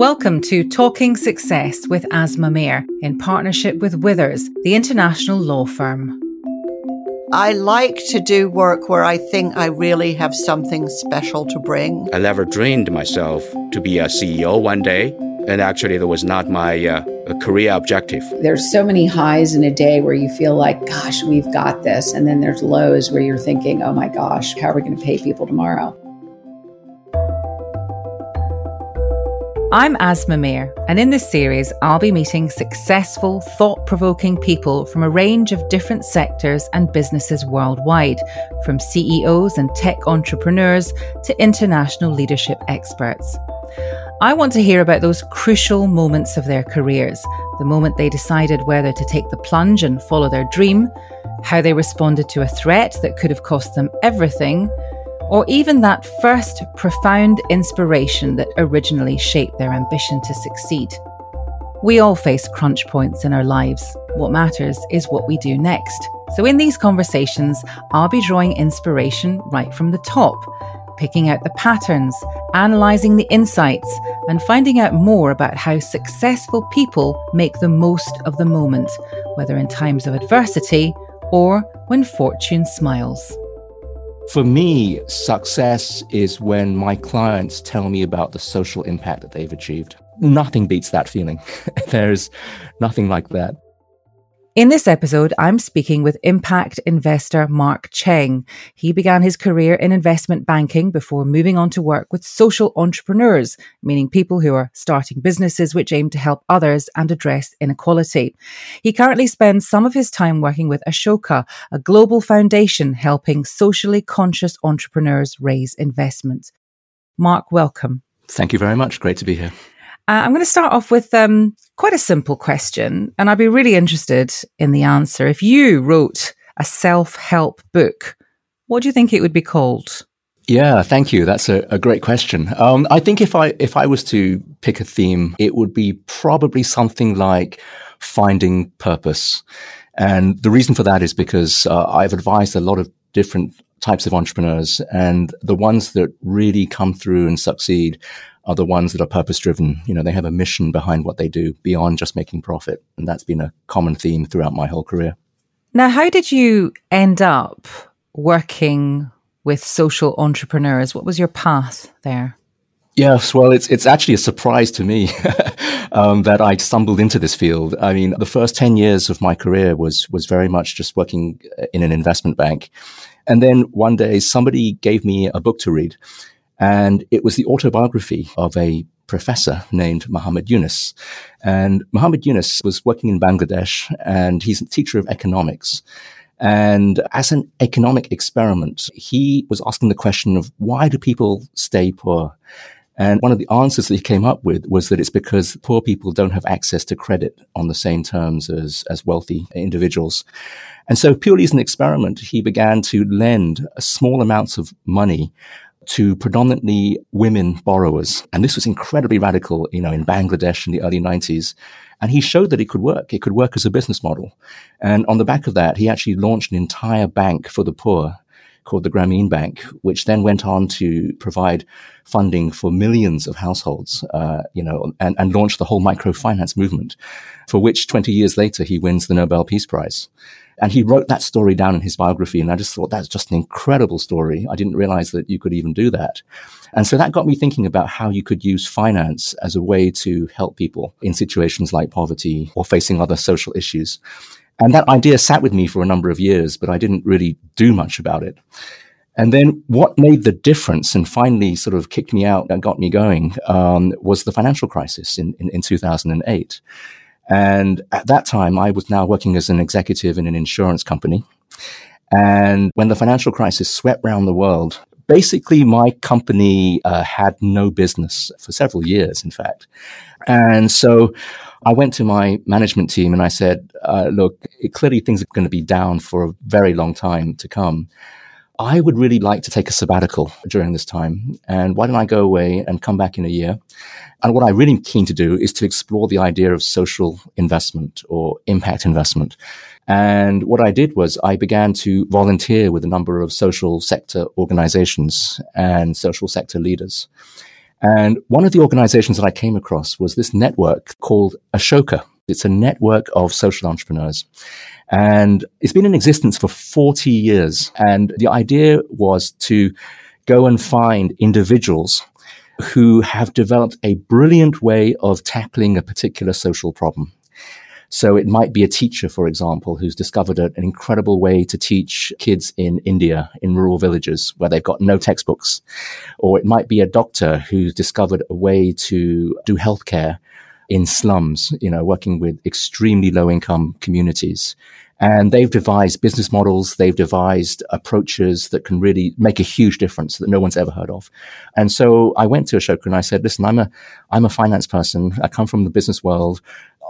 Welcome to Talking Success with Asma Mir in partnership with Withers, the international law firm. I like to do work where I think I really have something special to bring. I never dreamed myself to be a CEO one day, and actually, that was not my uh, career objective. There's so many highs in a day where you feel like, gosh, we've got this. And then there's lows where you're thinking, oh my gosh, how are we going to pay people tomorrow? I'm Asma Mir, and in this series, I'll be meeting successful, thought provoking people from a range of different sectors and businesses worldwide, from CEOs and tech entrepreneurs to international leadership experts. I want to hear about those crucial moments of their careers the moment they decided whether to take the plunge and follow their dream, how they responded to a threat that could have cost them everything or even that first profound inspiration that originally shaped their ambition to succeed. We all face crunch points in our lives. What matters is what we do next. So, in these conversations, I'll be drawing inspiration right from the top, picking out the patterns, analysing the insights, and finding out more about how successful people make the most of the moment, whether in times of adversity or when fortune smiles. For me, success is when my clients tell me about the social impact that they've achieved. Nothing beats that feeling. There's nothing like that. In this episode, I'm speaking with impact investor Mark Cheng. He began his career in investment banking before moving on to work with social entrepreneurs, meaning people who are starting businesses which aim to help others and address inequality. He currently spends some of his time working with Ashoka, a global foundation helping socially conscious entrepreneurs raise investment. Mark, welcome. Thank you very much. Great to be here. Uh, I'm going to start off with um, quite a simple question, and I'd be really interested in the answer. If you wrote a self help book, what do you think it would be called? Yeah, thank you. That's a, a great question. Um, I think if I if I was to pick a theme, it would be probably something like finding purpose. And the reason for that is because uh, I've advised a lot of different types of entrepreneurs, and the ones that really come through and succeed are the ones that are purpose driven. You know, they have a mission behind what they do beyond just making profit. And that's been a common theme throughout my whole career. Now, how did you end up working with social entrepreneurs? What was your path there? Yes, well, it's it's actually a surprise to me um, that I stumbled into this field. I mean, the first ten years of my career was was very much just working in an investment bank, and then one day somebody gave me a book to read, and it was the autobiography of a professor named Muhammad Yunus. And Muhammad Yunus was working in Bangladesh and he's a teacher of economics. And as an economic experiment, he was asking the question of why do people stay poor? And one of the answers that he came up with was that it's because poor people don't have access to credit on the same terms as, as wealthy individuals. And so purely as an experiment, he began to lend small amounts of money to predominantly women borrowers. And this was incredibly radical, you know, in Bangladesh in the early 90s. And he showed that it could work. It could work as a business model. And on the back of that, he actually launched an entire bank for the poor called the Grameen Bank, which then went on to provide funding for millions of households, uh, you know, and, and launched the whole microfinance movement, for which 20 years later he wins the Nobel Peace Prize. And he wrote that story down in his biography. And I just thought that's just an incredible story. I didn't realize that you could even do that. And so that got me thinking about how you could use finance as a way to help people in situations like poverty or facing other social issues. And that idea sat with me for a number of years, but I didn't really do much about it. And then what made the difference and finally sort of kicked me out and got me going um, was the financial crisis in, in, in 2008. And at that time, I was now working as an executive in an insurance company. And when the financial crisis swept around the world, basically my company uh, had no business for several years, in fact. And so I went to my management team and I said, uh, look, clearly things are going to be down for a very long time to come. I would really like to take a sabbatical during this time. And why don't I go away and come back in a year? And what I'm really keen to do is to explore the idea of social investment or impact investment. And what I did was I began to volunteer with a number of social sector organizations and social sector leaders. And one of the organizations that I came across was this network called Ashoka. It's a network of social entrepreneurs. And it's been in existence for 40 years. And the idea was to go and find individuals who have developed a brilliant way of tackling a particular social problem. So it might be a teacher, for example, who's discovered an incredible way to teach kids in India, in rural villages where they've got no textbooks. Or it might be a doctor who's discovered a way to do healthcare in slums, you know, working with extremely low income communities. And they've devised business models, they've devised approaches that can really make a huge difference that no one's ever heard of. And so I went to Ashoka and I said, listen, I'm a, I'm a finance person. I come from the business world.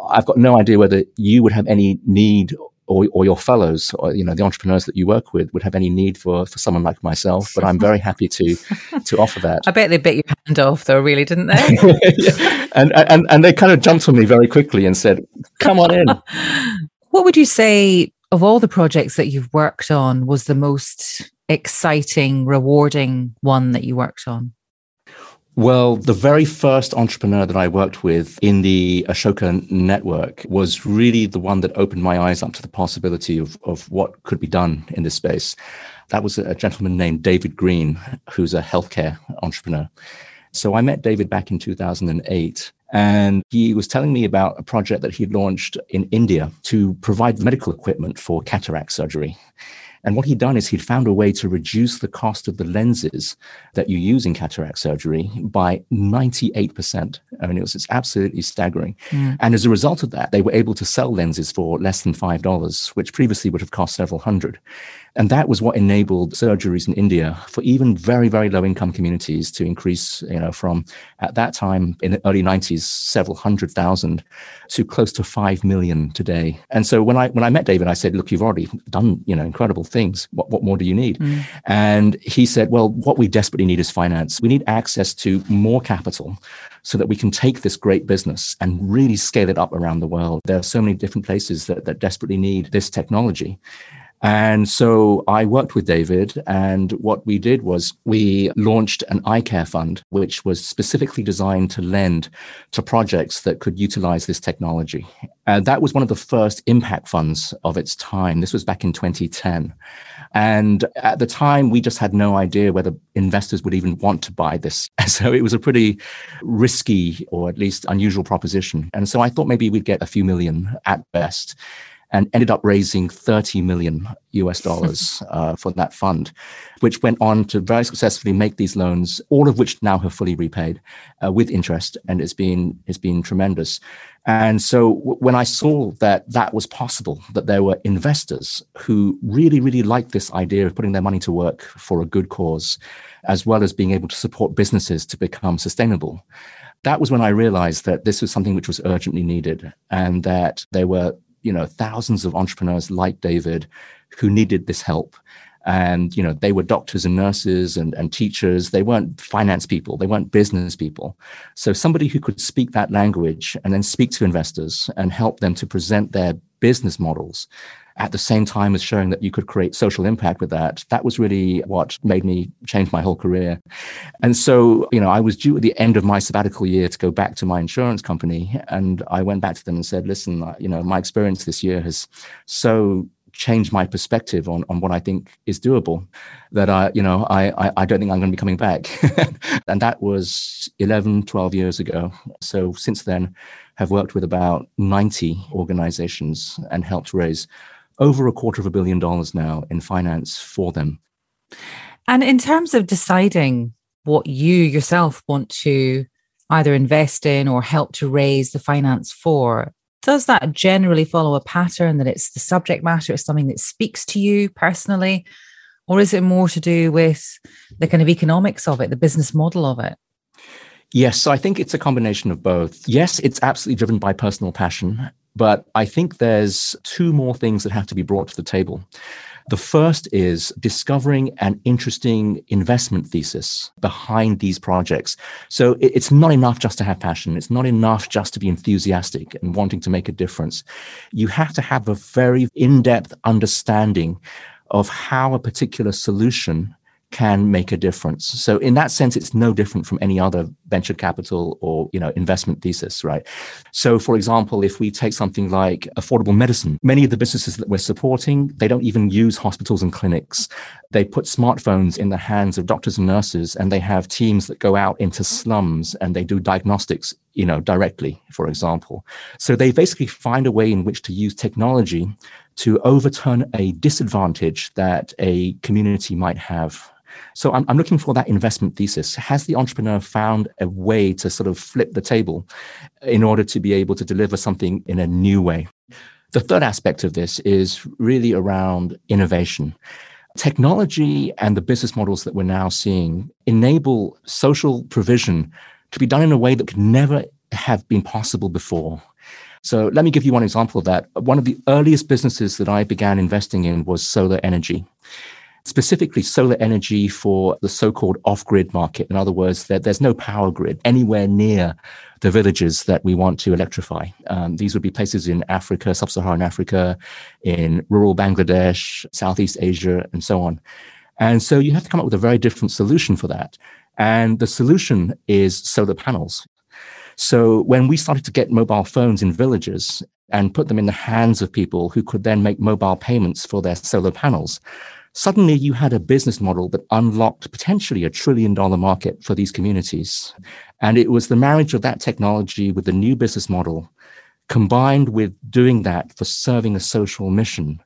I've got no idea whether you would have any need or, or your fellows or you know the entrepreneurs that you work with would have any need for for someone like myself but i'm very happy to to offer that. I bet they bit your hand off though really didn't they? Yeah. and, and and they kind of jumped on me very quickly and said come on in. What would you say of all the projects that you've worked on was the most exciting rewarding one that you worked on well, the very first entrepreneur that I worked with in the Ashoka network was really the one that opened my eyes up to the possibility of, of what could be done in this space. That was a gentleman named David Green, who's a healthcare entrepreneur. So I met David back in 2008. And he was telling me about a project that he'd launched in India to provide medical equipment for cataract surgery. And what he'd done is he'd found a way to reduce the cost of the lenses that you use in cataract surgery by 98%. I mean, it was it's absolutely staggering. Mm. And as a result of that, they were able to sell lenses for less than $5, which previously would have cost several hundred. And that was what enabled surgeries in India for even very, very low income communities to increase, you know, from at that time in the early 90s, several hundred thousand to close to 5 million today. And so when I, when I met David, I said, look, you've already done, you know, incredible things. What, what more do you need? Mm. And he said, well, what we desperately need is finance. We need access to more capital so that we can take this great business and really scale it up around the world. There are so many different places that, that desperately need this technology. And so I worked with David, and what we did was we launched an eye care fund, which was specifically designed to lend to projects that could utilize this technology. And that was one of the first impact funds of its time. This was back in 2010. And at the time, we just had no idea whether investors would even want to buy this. So it was a pretty risky or at least unusual proposition. And so I thought maybe we'd get a few million at best and ended up raising 30 million US dollars uh, for that fund, which went on to very successfully make these loans, all of which now have fully repaid uh, with interest, and it's been it's been tremendous. And so w- when I saw that that was possible, that there were investors who really really liked this idea of putting their money to work for a good cause, as well as being able to support businesses to become sustainable that was when I realized that this was something which was urgently needed and that there were you know thousands of entrepreneurs like David who needed this help. And you know they were doctors and nurses and, and teachers. They weren't finance people. They weren't business people. So somebody who could speak that language and then speak to investors and help them to present their business models at the same time as showing that you could create social impact with that that was really what made me change my whole career and so you know i was due at the end of my sabbatical year to go back to my insurance company and i went back to them and said listen uh, you know my experience this year has so changed my perspective on, on what I think is doable that I, you know, I, I, I don't think I'm going to be coming back. and that was 11, 12 years ago. So since then, have worked with about 90 organizations and helped raise over a quarter of a billion dollars now in finance for them. And in terms of deciding what you yourself want to either invest in or help to raise the finance for, does that generally follow a pattern that it's the subject matter, it's something that speaks to you personally? Or is it more to do with the kind of economics of it, the business model of it? Yes, so I think it's a combination of both. Yes, it's absolutely driven by personal passion. But I think there's two more things that have to be brought to the table. The first is discovering an interesting investment thesis behind these projects. So it's not enough just to have passion. It's not enough just to be enthusiastic and wanting to make a difference. You have to have a very in depth understanding of how a particular solution can make a difference. So in that sense, it's no different from any other venture capital or, you know, investment thesis, right? So for example, if we take something like affordable medicine, many of the businesses that we're supporting, they don't even use hospitals and clinics. They put smartphones in the hands of doctors and nurses and they have teams that go out into slums and they do diagnostics, you know, directly, for example. So they basically find a way in which to use technology to overturn a disadvantage that a community might have. So I'm, I'm, looking for that investment thesis. Has the entrepreneur found a way to sort of flip the table in order to be able to deliver something in a new way? The third aspect of this is really around innovation. Technology and the business models that we're now seeing enable social provision to be done in a way that could never have been possible before. So let me give you one example of that. One of the earliest businesses that I began investing in was solar energy specifically solar energy for the so-called off-grid market. In other words, there's no power grid anywhere near the villages that we want to electrify. Um, these would be places in Africa, sub-Saharan Africa, in rural Bangladesh, Southeast Asia, and so on. And so you have to come up with a very different solution for that. And the solution is solar panels. So when we started to get mobile phones in villages and put them in the hands of people who could then make mobile payments for their solar panels, suddenly you had a business model that unlocked potentially a trillion dollar market for these communities. And it was the marriage of that technology with the new business model combined with doing that for serving a social mission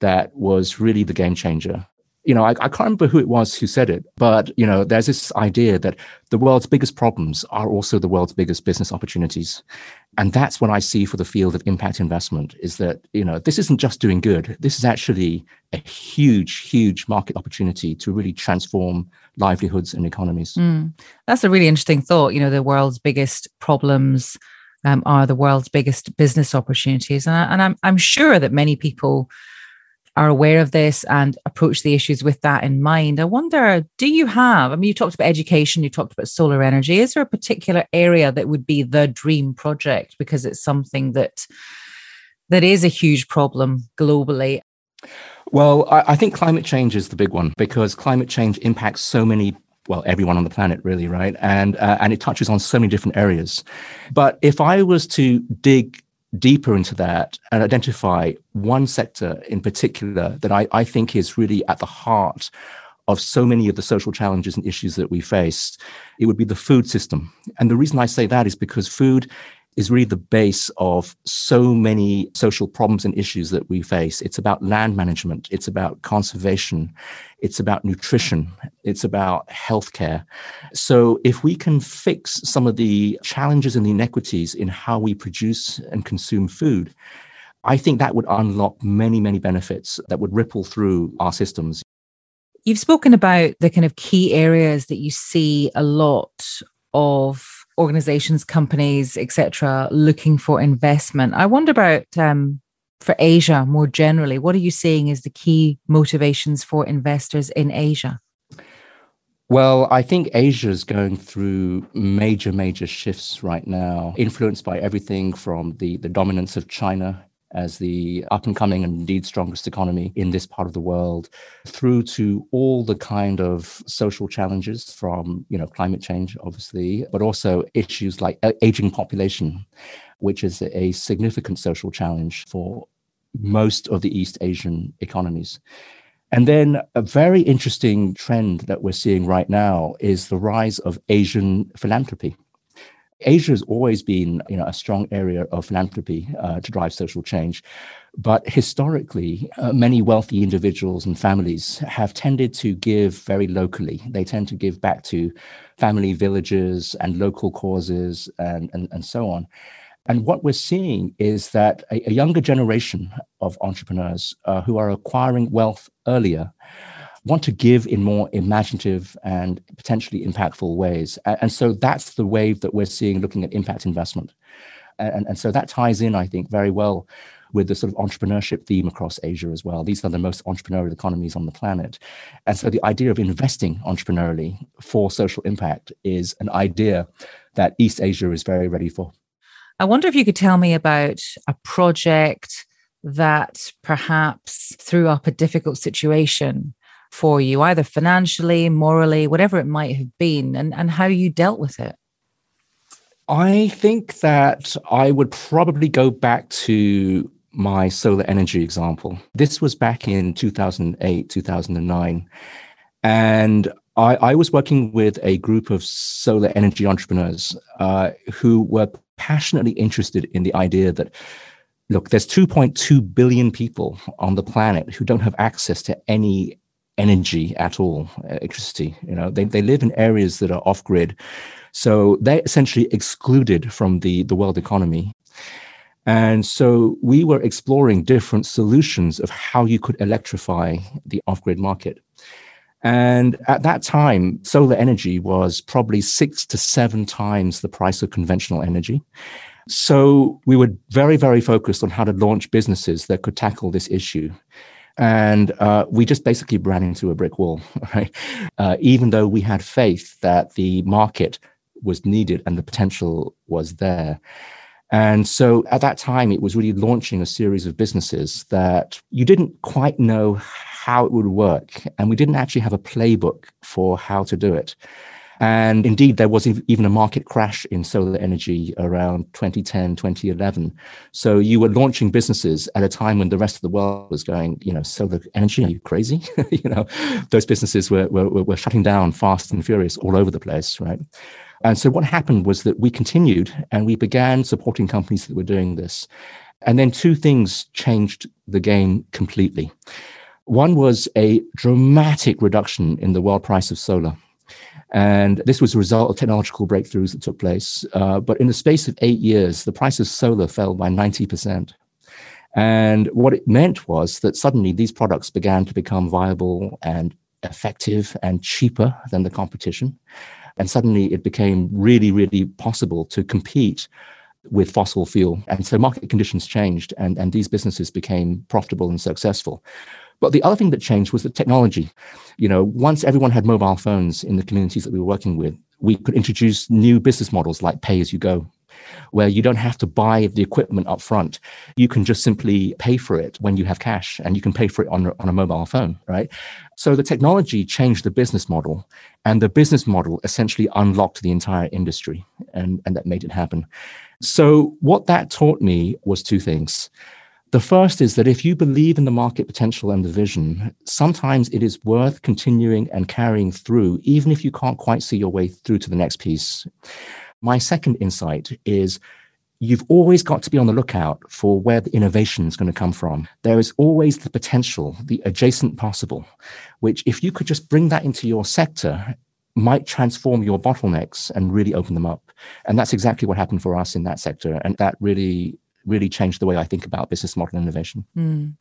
that was really the game changer you know, I, I, can't remember who it was who said it, but you know, there's this idea that the world's biggest problems are also the world's biggest business opportunities, and that's what I see for the field of impact investment. Is that you know, this isn't just doing good. This is actually a huge, huge market opportunity to really transform livelihoods and economies. Mm. That's a really interesting thought. You know, the world's biggest problems. Um, are the world's biggest business opportunities, and, I, and I'm I'm sure that many people are aware of this and approach the issues with that in mind. I wonder, do you have, I mean, you talked about education, you talked about solar energy. Is there a particular area that would be the dream project because it's something that that is a huge problem globally? Well, I, I think climate change is the big one because climate change impacts so many well everyone on the planet really right and uh, and it touches on so many different areas but if i was to dig deeper into that and identify one sector in particular that I, I think is really at the heart of so many of the social challenges and issues that we face, it would be the food system. And the reason I say that is because food is really the base of so many social problems and issues that we face. It's about land management, it's about conservation, it's about nutrition, it's about healthcare. So, if we can fix some of the challenges and the inequities in how we produce and consume food, I think that would unlock many, many benefits that would ripple through our systems. You've spoken about the kind of key areas that you see a lot of organizations, companies, etc., looking for investment. I wonder about um, for Asia more generally. What are you seeing as the key motivations for investors in Asia? Well, I think Asia is going through major, major shifts right now, influenced by everything from the, the dominance of China as the up and coming and indeed strongest economy in this part of the world, through to all the kind of social challenges from, you know, climate change, obviously, but also issues like aging population, which is a significant social challenge for most of the East Asian economies. And then a very interesting trend that we're seeing right now is the rise of Asian philanthropy. Asia has always been, you know, a strong area of philanthropy uh, to drive social change. But historically, uh, many wealthy individuals and families have tended to give very locally. They tend to give back to family villages and local causes and, and, and so on. And what we're seeing is that a, a younger generation of entrepreneurs uh, who are acquiring wealth earlier want to give in more imaginative and potentially impactful ways. And, so that's the wave that we're seeing looking at impact investment. And, and so that ties in, I think, very well with the sort of entrepreneurship theme across Asia as well. These are the most entrepreneurial economies on the planet. And so the idea of investing entrepreneurially for social impact is an idea that East Asia is very ready for. I wonder if you could tell me about a project that perhaps threw up a difficult situation for you, either financially, morally, whatever it might have been, and, and how you dealt with it? I think that I would probably go back to my solar energy example. This was back in 2008, 2009. And I, I was working with a group of solar energy entrepreneurs uh, who were passionately interested in the idea that look, there's 2.2 billion people on the planet who don't have access to any energy at all, electricity. You know, they, they live in areas that are off grid. So they're essentially excluded from the, the world economy. And so we were exploring different solutions of how you could electrify the off grid market. And at that time, solar energy was probably six to seven times the price of conventional energy. So we were very, very focused on how to launch businesses that could tackle this issue. And uh, we just basically ran into a brick wall, right? Uh, even though we had faith that the market was needed and the potential was there. And so at that time, it was really launching a series of businesses that you didn't quite know how it would work. And we didn't actually have a playbook for how to do it. And indeed, there was even a market crash in solar energy around 2010, 2011. So you were launching businesses at a time when the rest of the world was going, you know, solar energy, are you crazy? you know, those businesses were, were, were shutting down fast and furious all over the place, right? And so what happened was that we continued and we began supporting companies that were doing this. And then two things changed the game completely. One was a dramatic reduction in the world price of solar. And this was a result of technological breakthroughs that took place. Uh, but in the space of eight years, the price of solar fell by 90%. And what it meant was that suddenly these products began to become viable and effective and cheaper than the competition. And suddenly it became really, really possible to compete with fossil fuel. And so market conditions changed and, and these businesses became profitable and successful. But the other thing that changed was the technology. You know, once everyone had mobile phones in the communities that we were working with, we could introduce new business models like pay as you go, where you don't have to buy the equipment up front. You can just simply pay for it when you have cash and you can pay for it on, on a mobile phone, right? So the technology changed the business model and the business model essentially unlocked the entire industry and, and that made it happen. So what that taught me was two things. The first is that if you believe in the market potential and the vision, sometimes it is worth continuing and carrying through, even if you can't quite see your way through to the next piece. My second insight is you've always got to be on the lookout for where the innovation is going to come from. There is always the potential, the adjacent possible, which if you could just bring that into your sector, might transform your bottlenecks and really open them up. And that's exactly what happened for us in that sector. And that really really changed the way I think about business model innovation. Mm.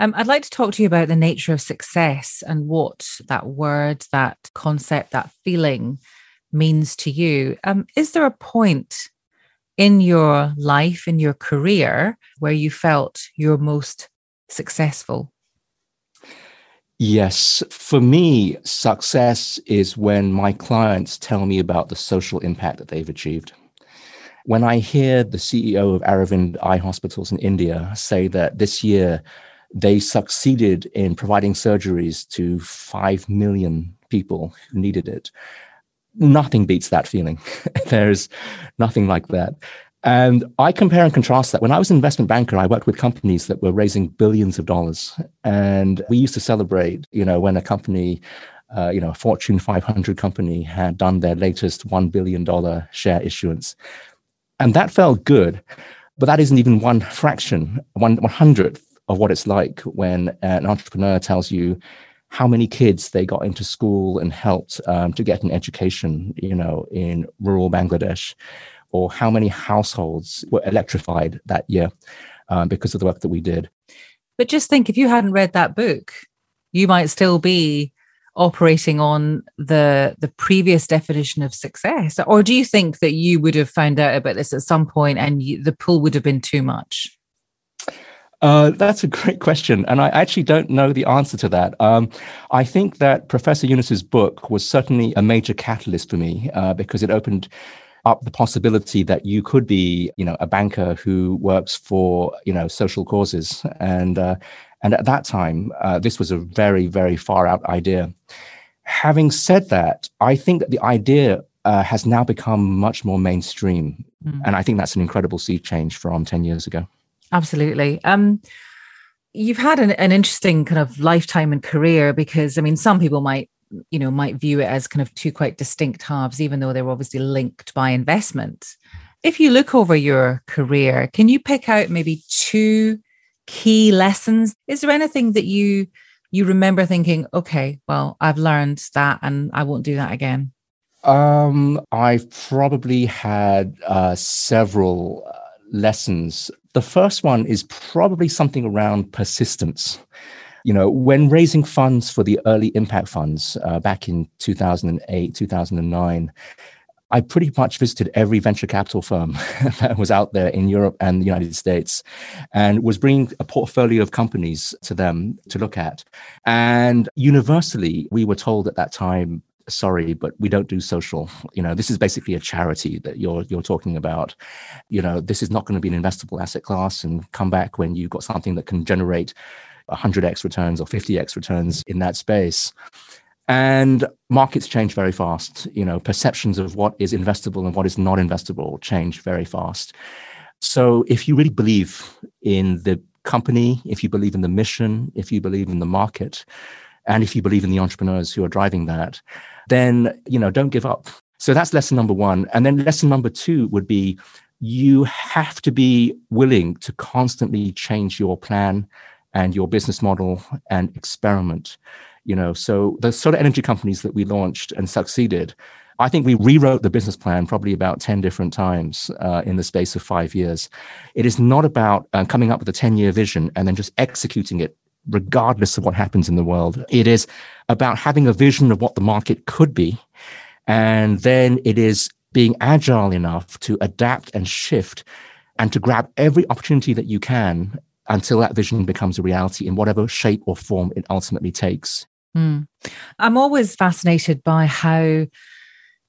Um, I'd like to talk to you about the nature of success and what that word, that concept, that feeling means to you. Um, is there a point in your life, in your career, where you felt you're most successful? Yes. For me, success is when my clients tell me about the social impact that they've achieved. When I hear the CEO of Aravind Eye Hospitals in India say that this year they succeeded in providing surgeries to 5 million people who needed it, nothing beats that feeling. There's nothing like that. And I compare and contrast that. When I was an investment banker, I worked with companies that were raising billions of dollars. And we used to celebrate, you know, when a company, uh, you know, a Fortune 500 company had done their latest $1 billion share issuance. And that felt good. But that isn't even one fraction, one, one hundredth of what it's like when an entrepreneur tells you how many kids they got into school and helped um, to get an education, you know, in rural Bangladesh, or how many households were electrified that year um, because of the work that we did. But just think if you hadn't read that book, you might still be operating on the the previous definition of success or do you think that you would have found out about this at some point and you, the pull would have been too much uh, that's a great question, and I actually don't know the answer to that. Um, I think that Professor Yunus's book was certainly a major catalyst for me uh, because it opened up the possibility that you could be, you know, a banker who works for, you know, social causes. And uh, and at that time, uh, this was a very, very far out idea. Having said that, I think that the idea uh, has now become much more mainstream. Mm. And I think that's an incredible sea change from 10 years ago. Absolutely. Um, you've had an, an interesting kind of lifetime and career because, I mean, some people might you know might view it as kind of two quite distinct halves even though they're obviously linked by investment if you look over your career can you pick out maybe two key lessons is there anything that you you remember thinking okay well i've learned that and i won't do that again um, I've probably had uh, several uh, lessons. The first one is probably something around persistence. You know, when raising funds for the early impact funds uh, back in 2008, 2009, I pretty much visited every venture capital firm that was out there in Europe and the United States and was bringing a portfolio of companies to them to look at. And universally, we were told at that time sorry but we don't do social you know this is basically a charity that you're you're talking about you know this is not going to be an investable asset class and come back when you've got something that can generate 100x returns or 50x returns in that space. And markets change very fast. You know perceptions of what is investable and what is not investable change very fast. So if you really believe in the company if you believe in the mission if you believe in the market and if you believe in the entrepreneurs who are driving that then you know don't give up. So that's lesson number one. And then lesson number two would be you have to be willing to constantly change your plan and your business model and experiment you know so the solar energy companies that we launched and succeeded i think we rewrote the business plan probably about 10 different times uh, in the space of five years it is not about uh, coming up with a 10 year vision and then just executing it regardless of what happens in the world. It is about having a vision of what the market could be. And then it is being agile enough to adapt and shift and to grab every opportunity that you can until that vision becomes a reality in whatever shape or form it ultimately takes. Mm. I'm always fascinated by how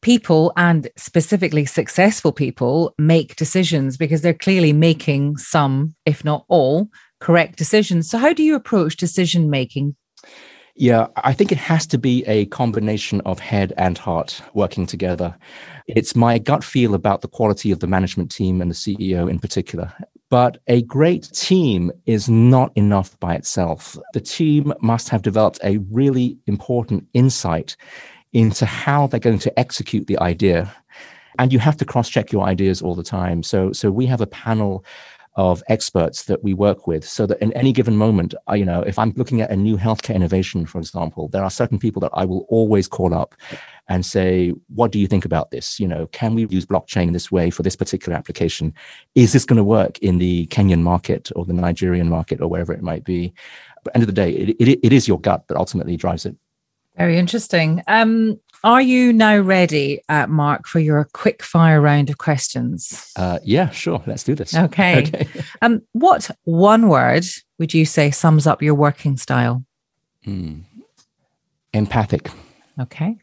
people and specifically successful people make decisions because they're clearly making some, if not all, correct decisions. So, how do you approach decision making? Yeah, I think it has to be a combination of head and heart working together. It's my gut feel about the quality of the management team and the CEO in particular. But a great team is not enough by itself. The team must have developed a really important insight into how they're going to execute the idea. And you have to cross check your ideas all the time. So, so we have a panel of experts that we work with so that in any given moment you know if i'm looking at a new healthcare innovation for example there are certain people that i will always call up and say what do you think about this? You know can we use blockchain this way for this particular application? Is this going to work in the kenyan market or the nigerian market or wherever it might be? But end of the day it, it, it is your gut that ultimately drives it very interesting um are you now ready, uh, Mark, for your quick fire round of questions? Uh, yeah, sure. Let's do this. Okay. okay. um, what one word would you say sums up your working style? Mm. Empathic. Okay.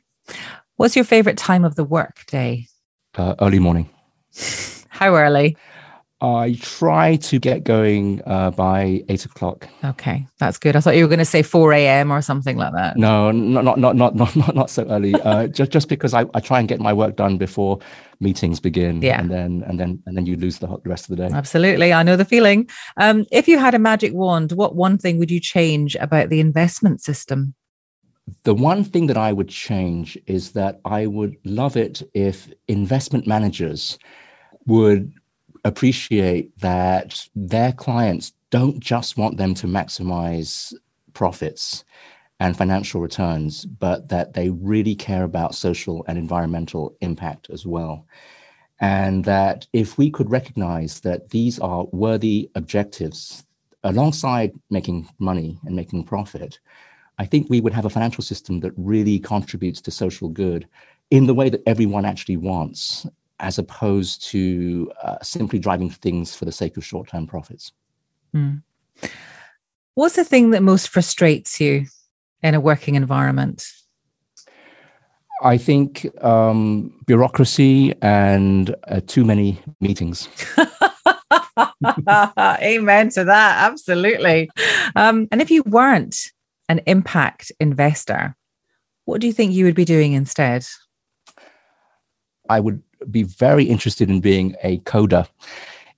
What's your favorite time of the work day? Uh, early morning. How early? I try to get going uh, by eight o'clock. Okay, that's good. I thought you were going to say four a.m. or something like that. No, not not not not not not, so early. uh, just just because I, I try and get my work done before meetings begin. Yeah, and then and then and then you lose the, the rest of the day. Absolutely, I know the feeling. Um, if you had a magic wand, what one thing would you change about the investment system? The one thing that I would change is that I would love it if investment managers would appreciate that their clients don't just want them to maximize profits and financial returns, but that they really care about social and environmental impact as well. And that if we could recognize that these are worthy objectives alongside making money and making profit, I think we would have a financial system that really contributes to social good in the way that everyone actually wants as opposed to uh, simply driving things for the sake of short term profits. Mm. What's the thing that most frustrates you in a working environment? I think um, bureaucracy and uh, too many meetings. Amen to that. Absolutely. Um, and if you weren't an impact investor, what do you think you would be doing instead? I would be very interested in being a coder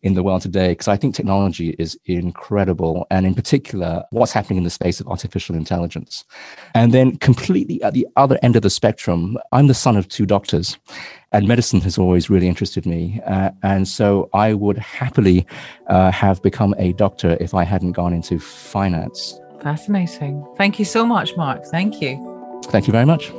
in the world today because I think technology is incredible. And in particular, what's happening in the space of artificial intelligence. And then, completely at the other end of the spectrum, I'm the son of two doctors, and medicine has always really interested me. Uh, and so I would happily uh, have become a doctor if I hadn't gone into finance. Fascinating. Thank you so much, Mark. Thank you. Thank you very much.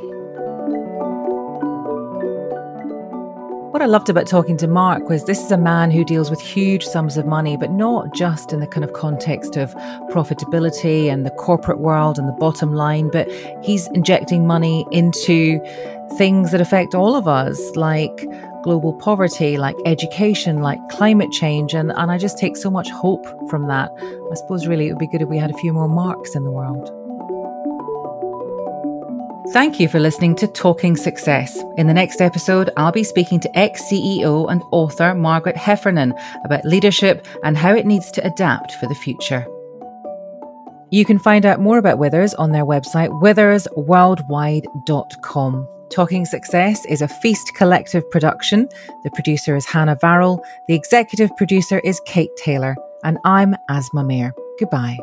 What I loved about talking to Mark was this is a man who deals with huge sums of money, but not just in the kind of context of profitability and the corporate world and the bottom line, but he's injecting money into things that affect all of us, like global poverty, like education, like climate change. And, and I just take so much hope from that. I suppose really it would be good if we had a few more Marks in the world. Thank you for listening to Talking Success. In the next episode, I'll be speaking to ex CEO and author Margaret Heffernan about leadership and how it needs to adapt for the future. You can find out more about Withers on their website, withersworldwide.com. Talking Success is a Feast Collective production. The producer is Hannah Varrell, the executive producer is Kate Taylor, and I'm Asma Mir. Goodbye.